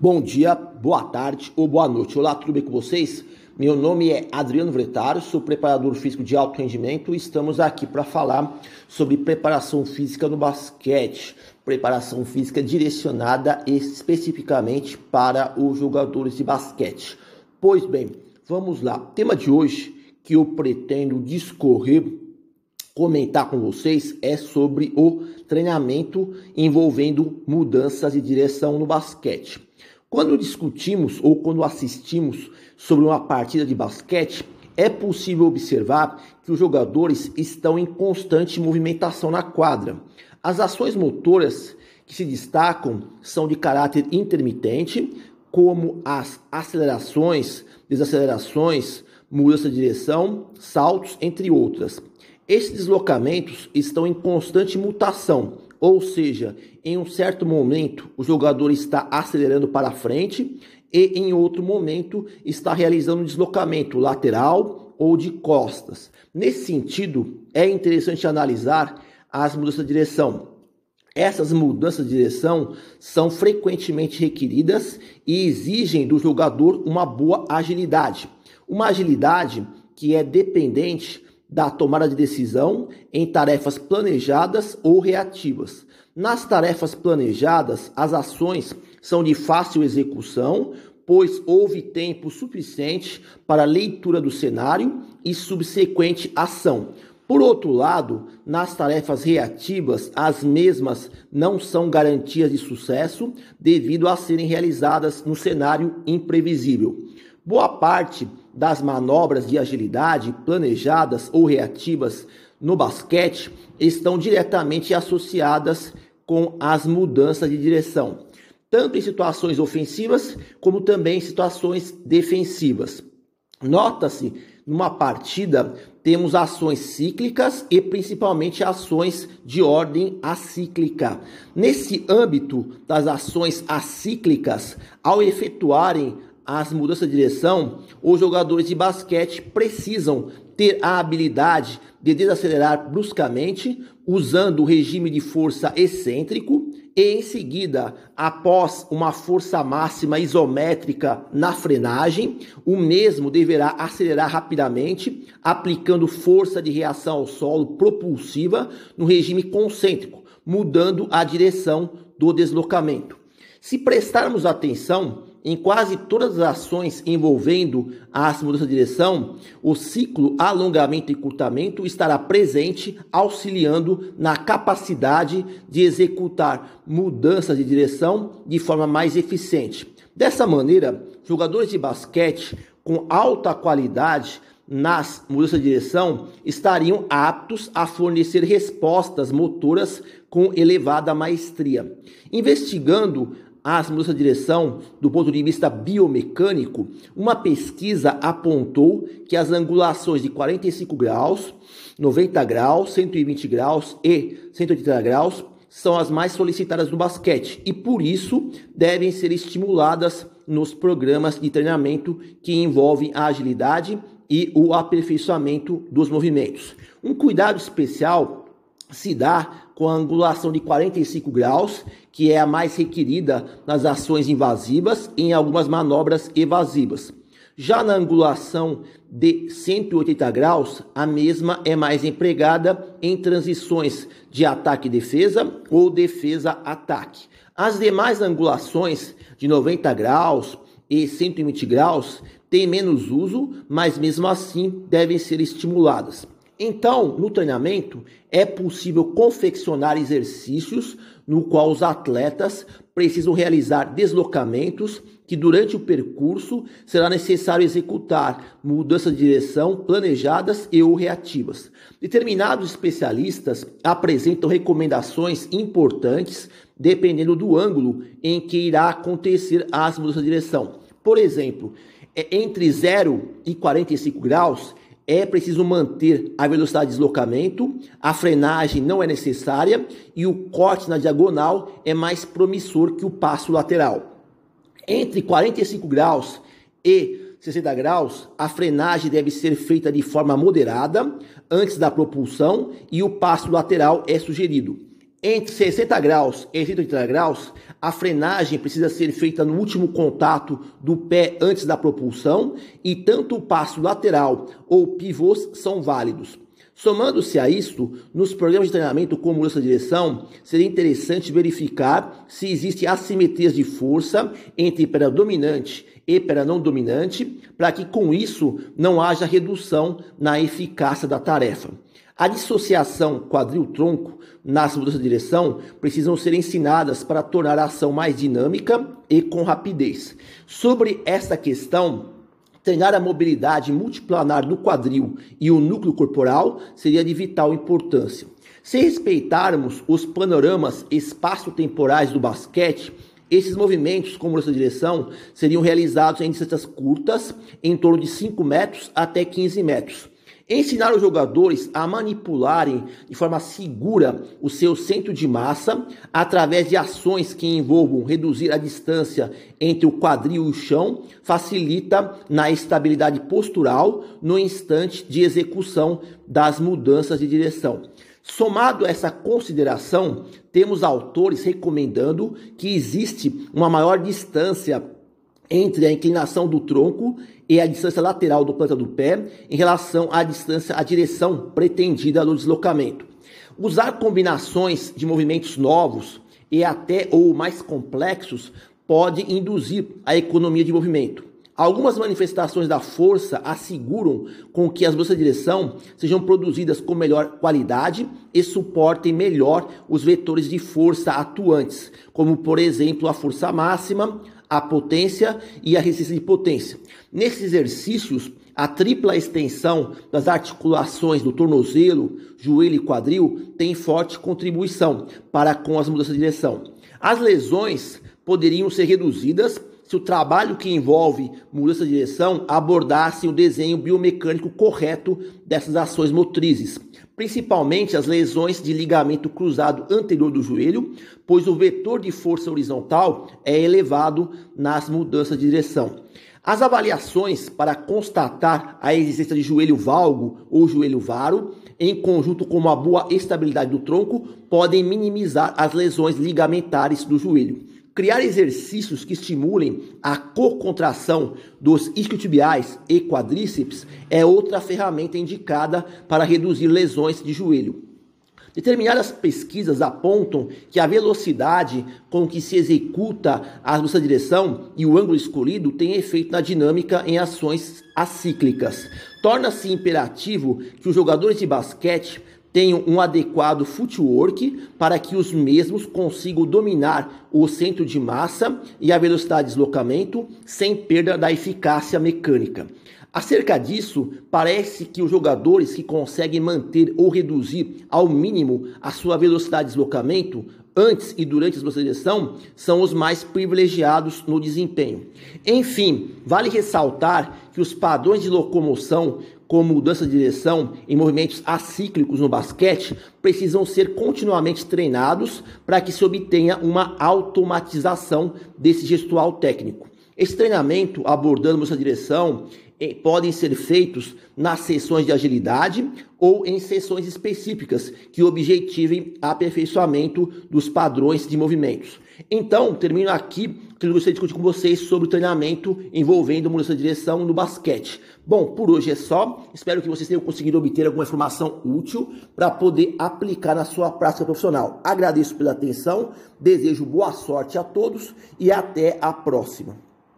Bom dia, boa tarde ou boa noite. Olá, tudo bem com vocês? Meu nome é Adriano Vretário, sou preparador físico de alto rendimento e estamos aqui para falar sobre preparação física no basquete. Preparação física direcionada especificamente para os jogadores de basquete. Pois bem, vamos lá. Tema de hoje que eu pretendo discorrer comentar com vocês é sobre o treinamento envolvendo mudanças de direção no basquete. Quando discutimos ou quando assistimos sobre uma partida de basquete, é possível observar que os jogadores estão em constante movimentação na quadra. As ações motoras que se destacam são de caráter intermitente, como as acelerações, desacelerações, mudança de direção, saltos, entre outras. Esses deslocamentos estão em constante mutação, ou seja, em um certo momento o jogador está acelerando para frente e em outro momento está realizando um deslocamento lateral ou de costas. Nesse sentido, é interessante analisar as mudanças de direção. Essas mudanças de direção são frequentemente requeridas e exigem do jogador uma boa agilidade. Uma agilidade que é dependente da tomada de decisão em tarefas planejadas ou reativas. Nas tarefas planejadas, as ações são de fácil execução, pois houve tempo suficiente para leitura do cenário e subsequente ação. Por outro lado, nas tarefas reativas, as mesmas não são garantias de sucesso devido a serem realizadas no cenário imprevisível. Boa parte das manobras de agilidade planejadas ou reativas no basquete estão diretamente associadas com as mudanças de direção, tanto em situações ofensivas como também em situações defensivas. Nota-se, numa partida, temos ações cíclicas e principalmente ações de ordem acíclica. Nesse âmbito das ações acíclicas, ao efetuarem as mudanças de direção, os jogadores de basquete precisam ter a habilidade de desacelerar bruscamente, usando o regime de força excêntrico, e em seguida, após uma força máxima isométrica na frenagem, o mesmo deverá acelerar rapidamente, aplicando força de reação ao solo propulsiva no regime concêntrico, mudando a direção do deslocamento. Se prestarmos atenção, em quase todas as ações envolvendo as mudanças de direção, o ciclo alongamento e curtamento estará presente, auxiliando na capacidade de executar mudanças de direção de forma mais eficiente. Dessa maneira, jogadores de basquete com alta qualidade nas mudanças de direção estariam aptos a fornecer respostas motoras com elevada maestria. Investigando as mudanças de direção do ponto de vista biomecânico, uma pesquisa apontou que as angulações de 45 graus, 90 graus, 120 graus e 180 graus são as mais solicitadas no basquete e por isso devem ser estimuladas nos programas de treinamento que envolvem a agilidade e o aperfeiçoamento dos movimentos. Um cuidado especial se dá com a angulação de 45 graus, que é a mais requerida nas ações invasivas e em algumas manobras evasivas. Já na angulação de 180 graus, a mesma é mais empregada em transições de ataque defesa ou defesa-ataque. As demais angulações de 90 graus e 120 graus têm menos uso, mas mesmo assim devem ser estimuladas. Então, no treinamento, é possível confeccionar exercícios no qual os atletas precisam realizar deslocamentos que durante o percurso será necessário executar mudanças de direção planejadas e ou reativas. Determinados especialistas apresentam recomendações importantes dependendo do ângulo em que irá acontecer as mudanças de direção. Por exemplo, é entre 0 e 45 graus é preciso manter a velocidade de deslocamento, a frenagem não é necessária e o corte na diagonal é mais promissor que o passo lateral. Entre 45 graus e 60 graus, a frenagem deve ser feita de forma moderada antes da propulsão e o passo lateral é sugerido. Entre 60 graus e 180 graus, a frenagem precisa ser feita no último contato do pé antes da propulsão e tanto o passo lateral ou pivôs são válidos. Somando-se a isto, nos programas de treinamento com mudança de direção, seria interessante verificar se existem assimetrias de força entre pera dominante e pera não dominante, para que com isso não haja redução na eficácia da tarefa. A dissociação quadril-tronco nas mudanças de direção precisam ser ensinadas para tornar a ação mais dinâmica e com rapidez. Sobre esta questão, treinar a mobilidade multiplanar do quadril e o núcleo corporal seria de vital importância. Se respeitarmos os panoramas espaço-temporais do basquete, esses movimentos com mudança de direção seriam realizados em distâncias curtas, em torno de 5 metros até 15 metros. Ensinar os jogadores a manipularem de forma segura o seu centro de massa através de ações que envolvam reduzir a distância entre o quadril e o chão facilita na estabilidade postural no instante de execução das mudanças de direção. Somado a essa consideração, temos autores recomendando que existe uma maior distância entre a inclinação do tronco e a distância lateral do planta do pé em relação à distância, à direção pretendida do deslocamento. Usar combinações de movimentos novos e até ou mais complexos pode induzir a economia de movimento. Algumas manifestações da força asseguram com que as mudanças de direção sejam produzidas com melhor qualidade e suportem melhor os vetores de força atuantes, como por exemplo a força máxima, a potência e a resistência de potência. Nesses exercícios, a tripla extensão das articulações do tornozelo, joelho e quadril tem forte contribuição para com as mudanças de direção. As lesões poderiam ser reduzidas se o trabalho que envolve mudança de direção abordasse o desenho biomecânico correto dessas ações motrizes, principalmente as lesões de ligamento cruzado anterior do joelho, pois o vetor de força horizontal é elevado nas mudanças de direção. As avaliações para constatar a existência de joelho valgo ou joelho varo, em conjunto com uma boa estabilidade do tronco, podem minimizar as lesões ligamentares do joelho. Criar exercícios que estimulem a co-contração dos isquiotibiais e quadríceps é outra ferramenta indicada para reduzir lesões de joelho. Determinadas pesquisas apontam que a velocidade com que se executa a nossa direção e o ângulo escolhido tem efeito na dinâmica em ações acíclicas. Torna-se imperativo que os jogadores de basquete tenham um adequado footwork para que os mesmos consigam dominar o centro de massa e a velocidade de deslocamento sem perda da eficácia mecânica. Acerca disso, parece que os jogadores que conseguem manter ou reduzir ao mínimo a sua velocidade de deslocamento antes e durante a sua seleção são os mais privilegiados no desempenho. Enfim, vale ressaltar que os padrões de locomoção como mudança de direção em movimentos acíclicos no basquete precisam ser continuamente treinados para que se obtenha uma automatização desse gestual técnico. Esse treinamento abordando essa direção eh, podem ser feitos nas sessões de agilidade ou em sessões específicas que objetivem aperfeiçoamento dos padrões de movimentos. Então, termino aqui que eu gostaria de discutir com vocês sobre o treinamento envolvendo mudança de direção no basquete. Bom, por hoje é só. Espero que vocês tenham conseguido obter alguma informação útil para poder aplicar na sua prática profissional. Agradeço pela atenção, desejo boa sorte a todos e até a próxima.